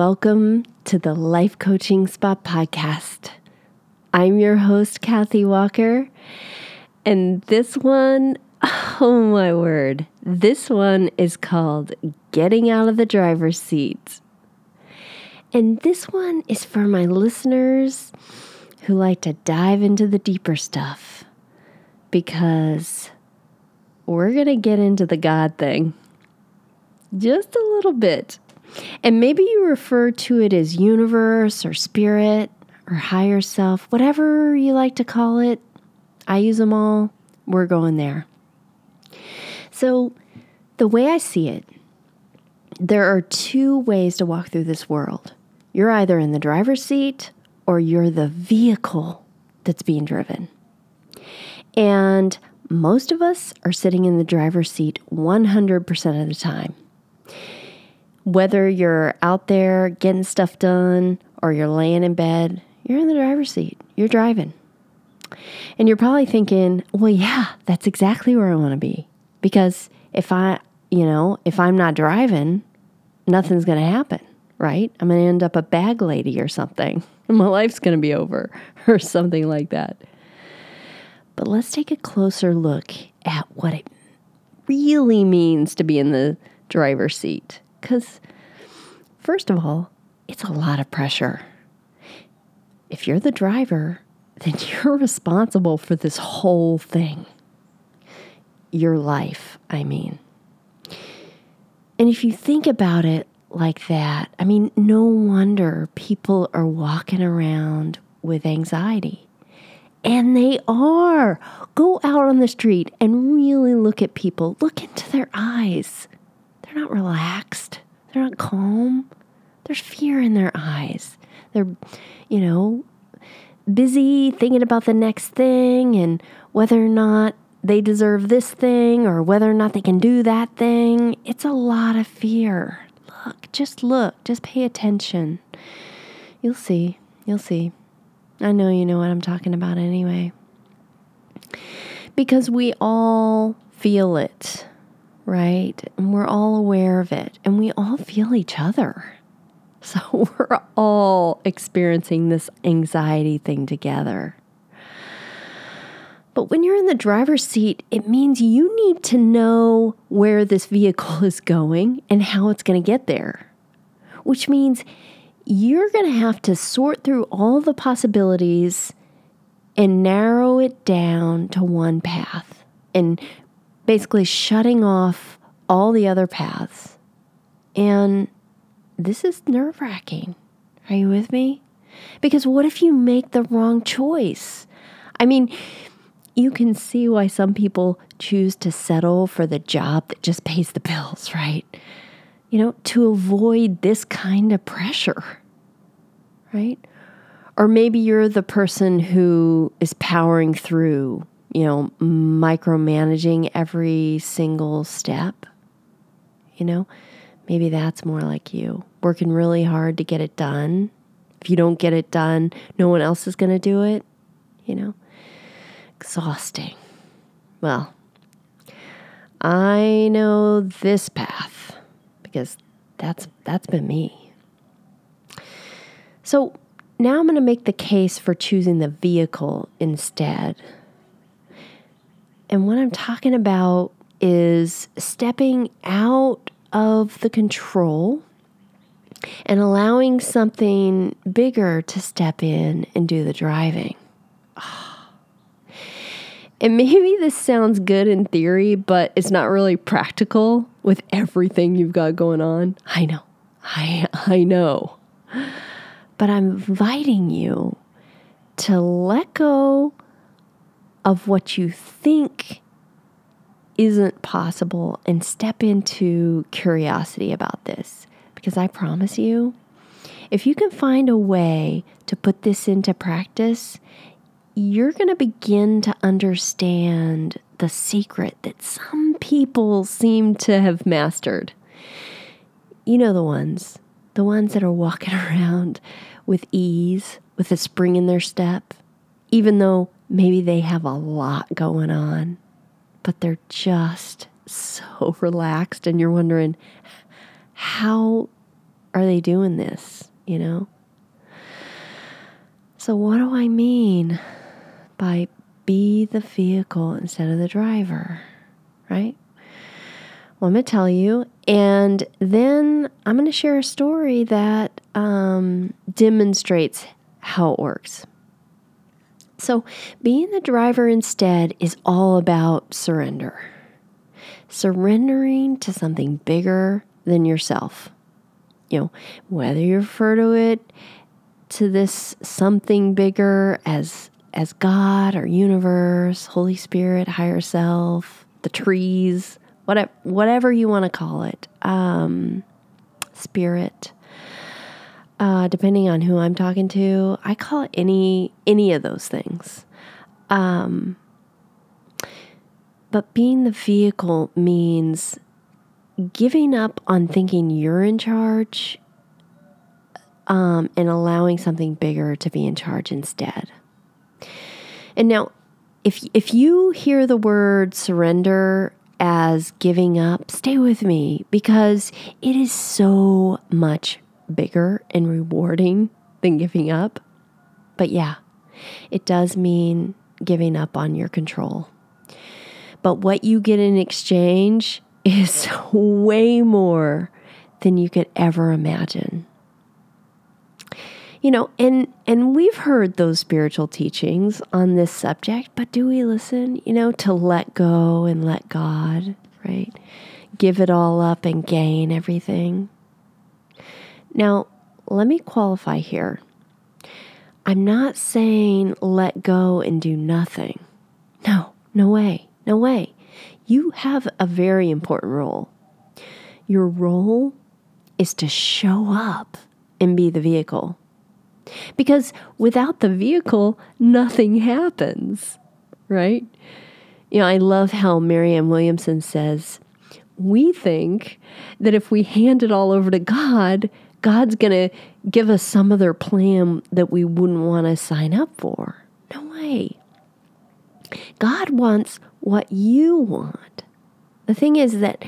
welcome to the Life Coaching Spot podcast. I'm your host, Kathy Walker, and this one, oh my word, this one is called Getting Out of the Driver's Seat. And this one is for my listeners who like to dive into the deeper stuff because we're going to get into the God thing just a little bit. And maybe you refer to it as universe or spirit or higher self, whatever you like to call it. I use them all. We're going there. So, the way I see it, there are two ways to walk through this world. You're either in the driver's seat or you're the vehicle that's being driven. And most of us are sitting in the driver's seat 100% of the time. Whether you're out there getting stuff done or you're laying in bed, you're in the driver's seat. You're driving. And you're probably thinking, well, yeah, that's exactly where I want to be. Because if I, you know, if I'm not driving, nothing's going to happen, right? I'm going to end up a bag lady or something. My life's going to be over or something like that. But let's take a closer look at what it really means to be in the driver's seat. Because, first of all, it's a lot of pressure. If you're the driver, then you're responsible for this whole thing. Your life, I mean. And if you think about it like that, I mean, no wonder people are walking around with anxiety. And they are. Go out on the street and really look at people. Look into their eyes. Not relaxed. They're not calm. There's fear in their eyes. They're, you know, busy thinking about the next thing and whether or not they deserve this thing or whether or not they can do that thing. It's a lot of fear. Look, just look, just pay attention. You'll see. You'll see. I know you know what I'm talking about anyway. Because we all feel it, right? And we're all aware of it, and we all feel each other. So we're all experiencing this anxiety thing together. But when you're in the driver's seat, it means you need to know where this vehicle is going and how it's going to get there, which means you're going to have to sort through all the possibilities and narrow it down to one path and basically shutting off all the other paths. And this is nerve wracking. Are you with me? Because what if you make the wrong choice? I mean, you can see why some people choose to settle for the job that just pays the bills, right? You know, to avoid this kind of pressure, right? Or maybe you're the person who is powering through, you know, micromanaging every single step. You know, maybe that's more like you, working really hard to get it done. If you don't get it done, no one else is going to do it, you know exhausting. Well, I know this path because that's that's been me. So now I'm going to make the case for choosing the vehicle instead. And what I'm talking about is stepping out of the control and allowing something bigger to step in and do the driving. And maybe this sounds good in theory, but it's not really practical with everything you've got going on. I know. I I know. But I'm inviting you to let go of what you think isn't possible and step into curiosity about this. Because I promise you, if you can find a way to put this into practice, you're going to begin to understand the secret that some people seem to have mastered. You know the ones, the ones that are walking around with ease, with a spring in their step, even though maybe they have a lot going on, but they're just so relaxed, and you're wondering, how are they doing this, you know? So, what do I mean by be the vehicle instead of the driver, right? Well, I'm going to tell you, and then I'm going to share a story that um, demonstrates how it works. So, being the driver instead is all about surrender. Surrendering to something bigger than yourself. You know, whether you refer to it to this something bigger as as God or universe, Holy Spirit, higher self, the trees, whatever whatever you want to call it, um, spirit. Uh, depending on who I'm talking to, I call any any of those things. Um, but being the vehicle means giving up on thinking you're in charge um, and allowing something bigger to be in charge instead. And now, if if you hear the word surrender as giving up, stay with me because it is so much bigger and rewarding than giving up. But yeah, it does mean giving up on your control. But what you get in exchange is way more than you could ever imagine. You know, and and we've heard those spiritual teachings on this subject, but do we listen, you know, to let go and let God, right? Give it all up and gain everything. Now, let me qualify here. I'm not saying let go and do nothing. No, no way, no way. You have a very important role. Your role is to show up and be the vehicle. Because without the vehicle, nothing happens, right? You know, I love how Marianne Williamson says, we think that if we hand it all over to God, God's going to give us some other plan that we wouldn't want to sign up for. No way. God wants what you want. The thing is that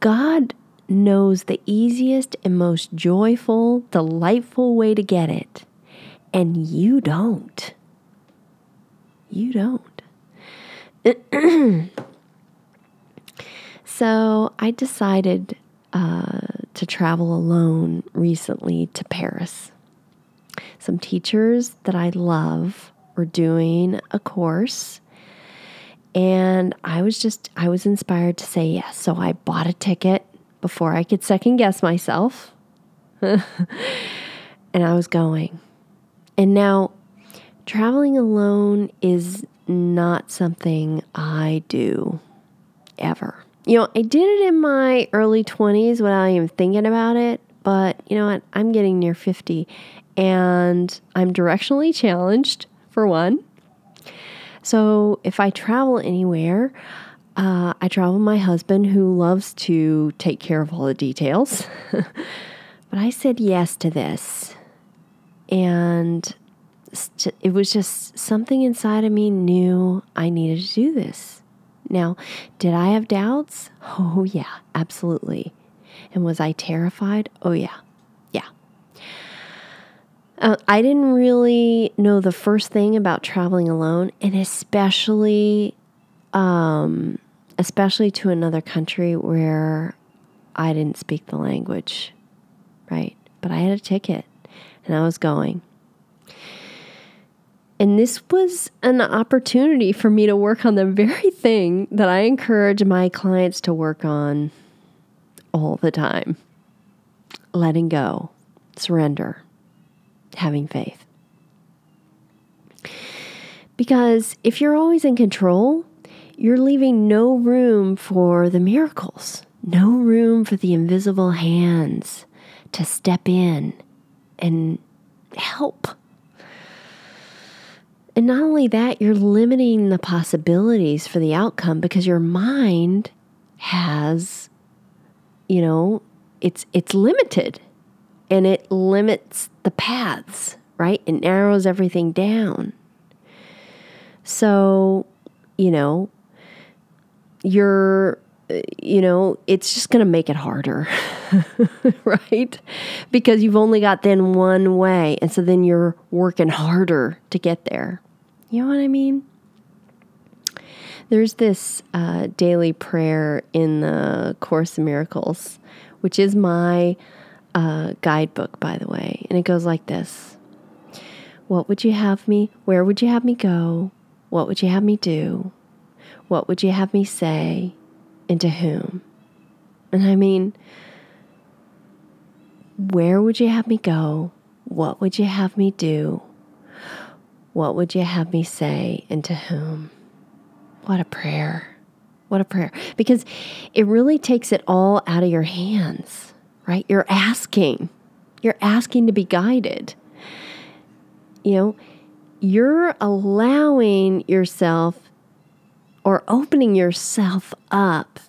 God knows the easiest and most joyful, delightful way to get it and you don't. You don't. so I decided uh, to travel alone recently to Paris. Some teachers that I love were doing a course and I was just I was inspired to say yes. So I bought a ticket before I could second guess myself. and I was going. And now, traveling alone is not something I do ever. You know, I did it in my early 20s without even thinking about it, but you know what? I'm getting near 50 and I'm directionally challenged, for one. So if I travel anywhere, uh, I travel with my husband who loves to take care of all the details. but I said yes to this and it was just something inside of me knew I needed to do this. Now, did I have doubts? Oh, yeah, absolutely. And was I terrified? Oh, yeah, yeah. Uh, I didn't really know the first thing about traveling alone, and especially, um, especially to another country where I didn't speak the language, right? But I had a ticket and I was going. And this was an opportunity for me to work on the very thing that I encourage my clients to work on all the time letting go, surrender, having faith. Because if you're always in control, you're leaving no room for the miracles, no room for the invisible hands to step in and help. And not only that, you're limiting the possibilities for the outcome because your mind has, you know, it's it's limited and it limits the paths, right? It narrows everything down. So, you know, you're you know, it's just going to make it harder, right? Because you've only got then one way. And so then you're working harder to get there. You know what I mean? There's this uh, daily prayer in the Course in Miracles, which is my uh, guidebook, by the way. And it goes like this What would you have me? Where would you have me go? What would you have me do? What would you have me say? And to whom? And I mean, where would you have me go? What would you have me do? What would you have me say and to whom? What a prayer. What a prayer. Because it really takes it all out of your hands, right? You're asking. You're asking to be guided. You know, you're allowing yourself or opening yourself up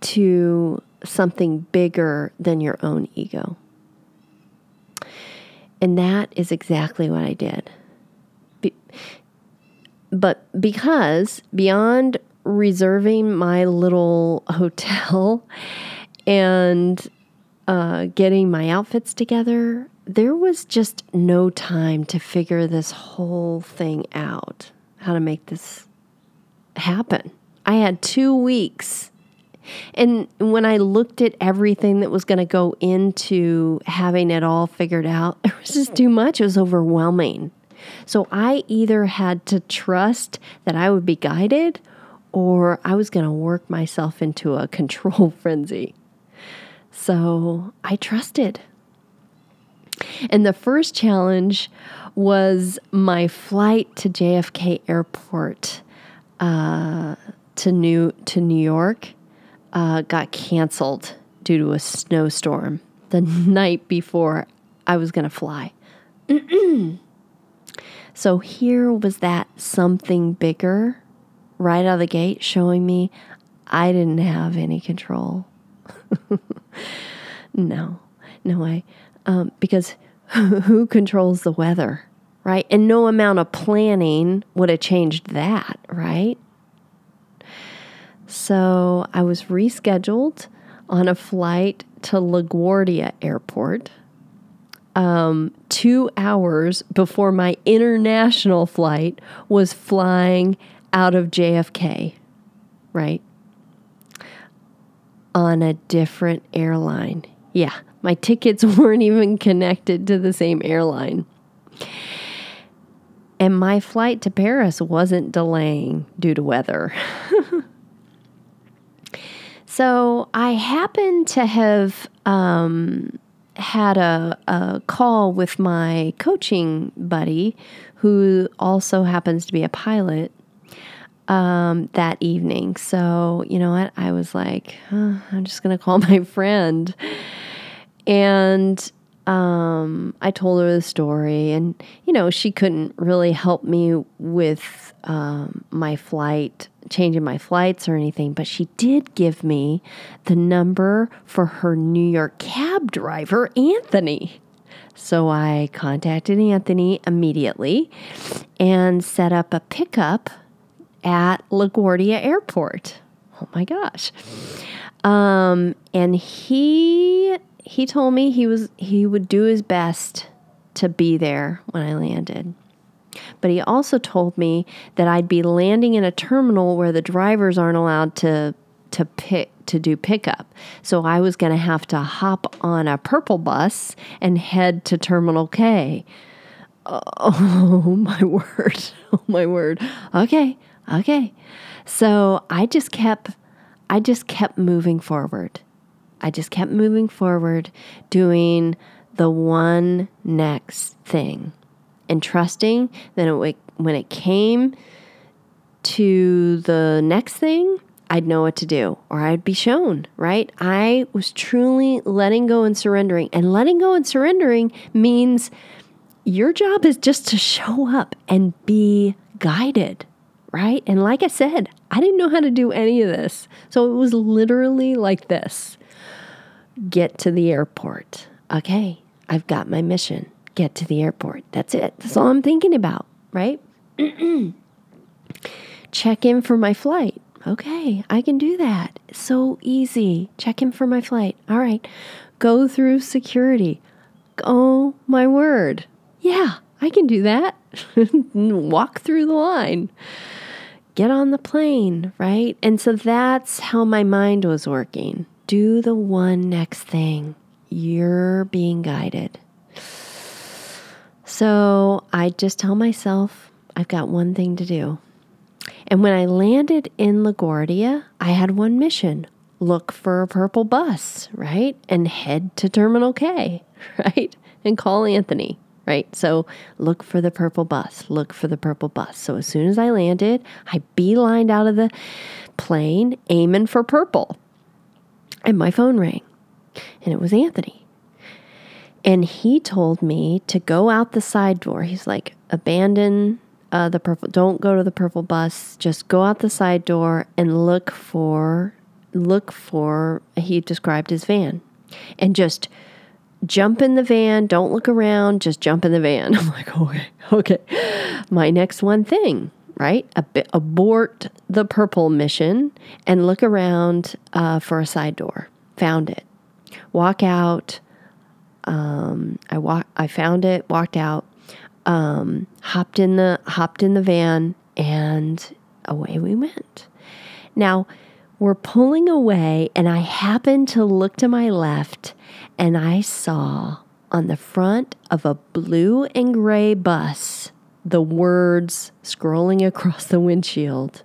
to something bigger than your own ego. And that is exactly what I did. Be- but because beyond reserving my little hotel and uh, getting my outfits together, there was just no time to figure this whole thing out how to make this happen. I had two weeks. And when I looked at everything that was going to go into having it all figured out, it was just too much. It was overwhelming. So I either had to trust that I would be guided or I was going to work myself into a control frenzy. So I trusted. And the first challenge was my flight to JFK Airport uh, to New to New York uh, got canceled due to a snowstorm the night before I was going to fly. so here was that something bigger right out of the gate showing me I didn't have any control. no, no way. Um, because who controls the weather? right? And no amount of planning would have changed that, right? So I was rescheduled on a flight to LaGuardia Airport um, two hours before my international flight was flying out of JFK, right? On a different airline. Yeah, my tickets weren't even connected to the same airline. And my flight to Paris wasn't delaying due to weather. so I happened to have um, had a, a call with my coaching buddy, who also happens to be a pilot. Um, that evening. So, you know what? I was like, I'm just going to call my friend. And um, I told her the story, and you know, she couldn't really help me with um, my flight, changing my flights or anything, but she did give me the number for her New York cab driver, Anthony. So I contacted Anthony immediately and set up a pickup at LaGuardia Airport. Oh my gosh. Um, and he he told me he was he would do his best to be there when I landed. But he also told me that I'd be landing in a terminal where the drivers aren't allowed to to pick to do pickup. So I was going to have to hop on a purple bus and head to Terminal K. Oh, oh my word. Oh my word. Okay. Okay. So I just kept I just kept moving forward. I just kept moving forward, doing the one next thing and trusting that it, when it came to the next thing, I'd know what to do or I'd be shown, right? I was truly letting go and surrendering. And letting go and surrendering means your job is just to show up and be guided, right? And like I said, I didn't know how to do any of this. So it was literally like this get to the airport. Okay, I've got my mission. Get to the airport. That's it. That's all I'm thinking about, right? Check in for my flight. Okay, I can do that. So easy. Check in for my flight. All right. Go through security. Oh, my word. Yeah, I can do that. Walk through the line. Get on the plane, right? And so that's how my mind was working. Do the one next thing. You're being guided. So I just tell myself, I've got one thing to do. And when I landed in LaGuardia, I had one mission look for a purple bus, right? And head to Terminal K, right? And call Anthony, right? So look for the purple bus, look for the purple bus. So as soon as I landed, I beelined out of the plane, aiming for purple. And my phone rang, and it was Anthony. And he told me to go out the side door. He's like, abandon uh, the purple, don't go to the purple bus. Just go out the side door and look for, look for, he described his van. And just jump in the van. Don't look around. Just jump in the van. I'm like, okay, okay. My next one thing, right? Ab- abort the purple mission and look around uh, for a side door. Found it. Walk out um, I walk, I found it, walked out, um, hopped in the hopped in the van, and away we went. Now we're pulling away, and I happened to look to my left, and I saw on the front of a blue and gray bus the words scrolling across the windshield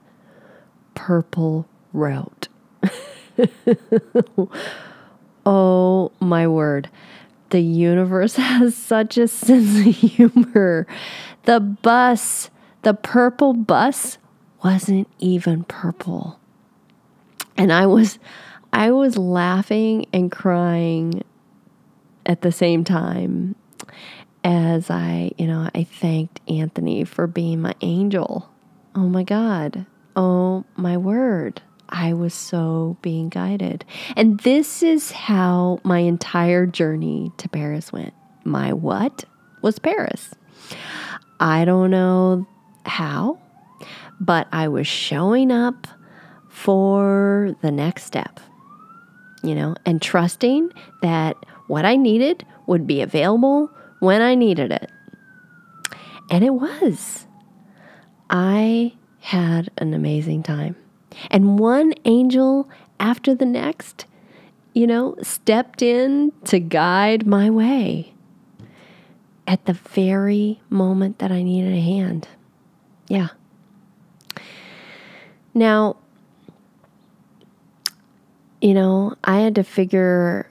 purple route. oh my word the universe has such a sense of humor. The bus, the purple bus, wasn't even purple. And I was I was laughing and crying at the same time as I, you know, I thanked Anthony for being my angel. Oh my God. Oh my word. I was so being guided. And this is how my entire journey to Paris went. My what was Paris. I don't know how, but I was showing up for the next step, you know, and trusting that what I needed would be available when I needed it. And it was. I had an amazing time. And one angel after the next, you know, stepped in to guide my way at the very moment that I needed a hand. Yeah. Now, you know, I had to figure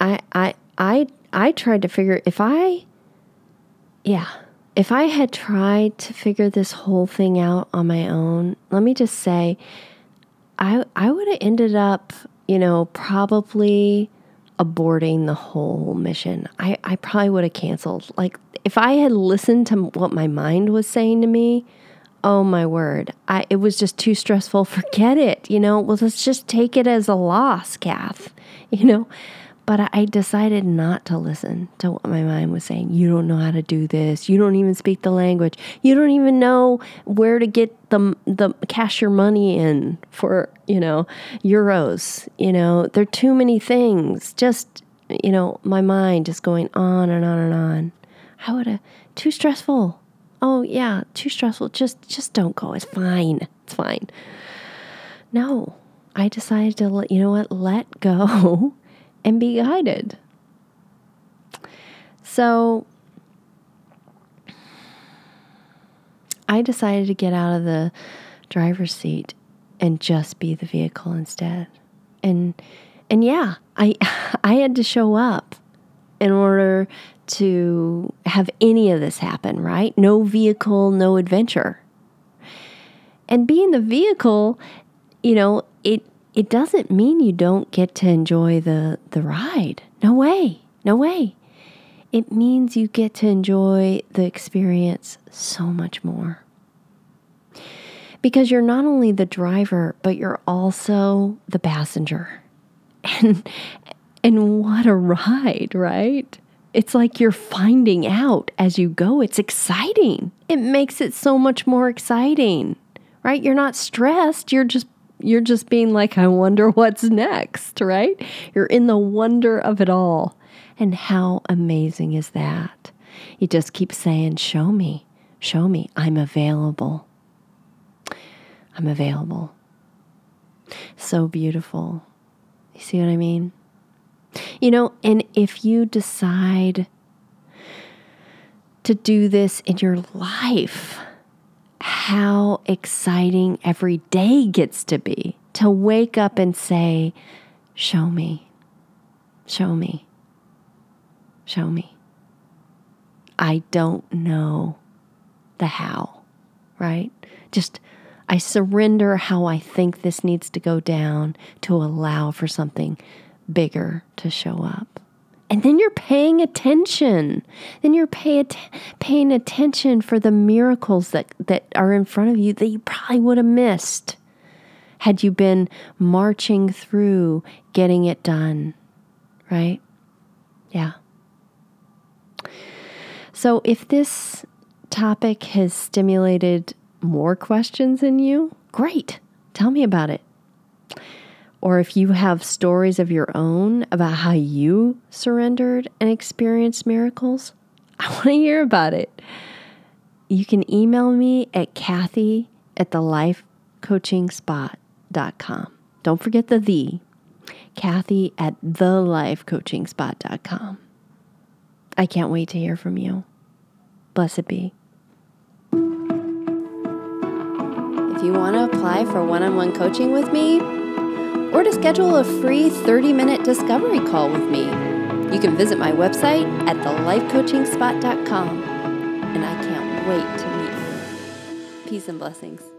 I I I I tried to figure if I yeah, if I had tried to figure this whole thing out on my own, let me just say, I I would have ended up, you know, probably aborting the whole mission. I, I probably would have canceled. Like if I had listened to what my mind was saying to me, oh my word, I it was just too stressful. Forget it. You know, well let's just take it as a loss, Kath. You know, but I decided not to listen to what my mind was saying. You don't know how to do this. You don't even speak the language. You don't even know where to get the the cash your money in for, you know, euros. You know, there are too many things. Just, you know, my mind just going on and on and on. I would have too stressful. Oh yeah, too stressful. Just just don't go. It's fine. It's fine. No. I decided to let you know what, let go and be guided. So I decided to get out of the driver's seat and just be the vehicle instead. And and yeah, I I had to show up in order to have any of this happen, right? No vehicle, no adventure. And being the vehicle, you know, it it doesn't mean you don't get to enjoy the, the ride. No way. No way. It means you get to enjoy the experience so much more. Because you're not only the driver, but you're also the passenger. And, and what a ride, right? It's like you're finding out as you go. It's exciting. It makes it so much more exciting, right? You're not stressed, you're just you're just being like, I wonder what's next, right? You're in the wonder of it all. And how amazing is that? You just keep saying, Show me, show me, I'm available. I'm available. So beautiful. You see what I mean? You know, and if you decide to do this in your life, how exciting every day gets to be to wake up and say, Show me, show me, show me. I don't know the how, right? Just I surrender how I think this needs to go down to allow for something bigger to show up. And then you're paying attention. Then you're pay paying attention for the miracles that, that are in front of you that you probably would have missed had you been marching through getting it done. Right? Yeah. So if this topic has stimulated more questions in you, great. Tell me about it. Or if you have stories of your own about how you surrendered and experienced miracles, I want to hear about it. You can email me at Kathy at the lifecoachingspot.com. Don't forget the the. Kathy at the lifecoachingspot.com. I can't wait to hear from you. Blessed be. If you want to apply for one on one coaching with me, or to schedule a free 30 minute discovery call with me, you can visit my website at thelifecoachingspot.com. And I can't wait to meet you. Peace and blessings.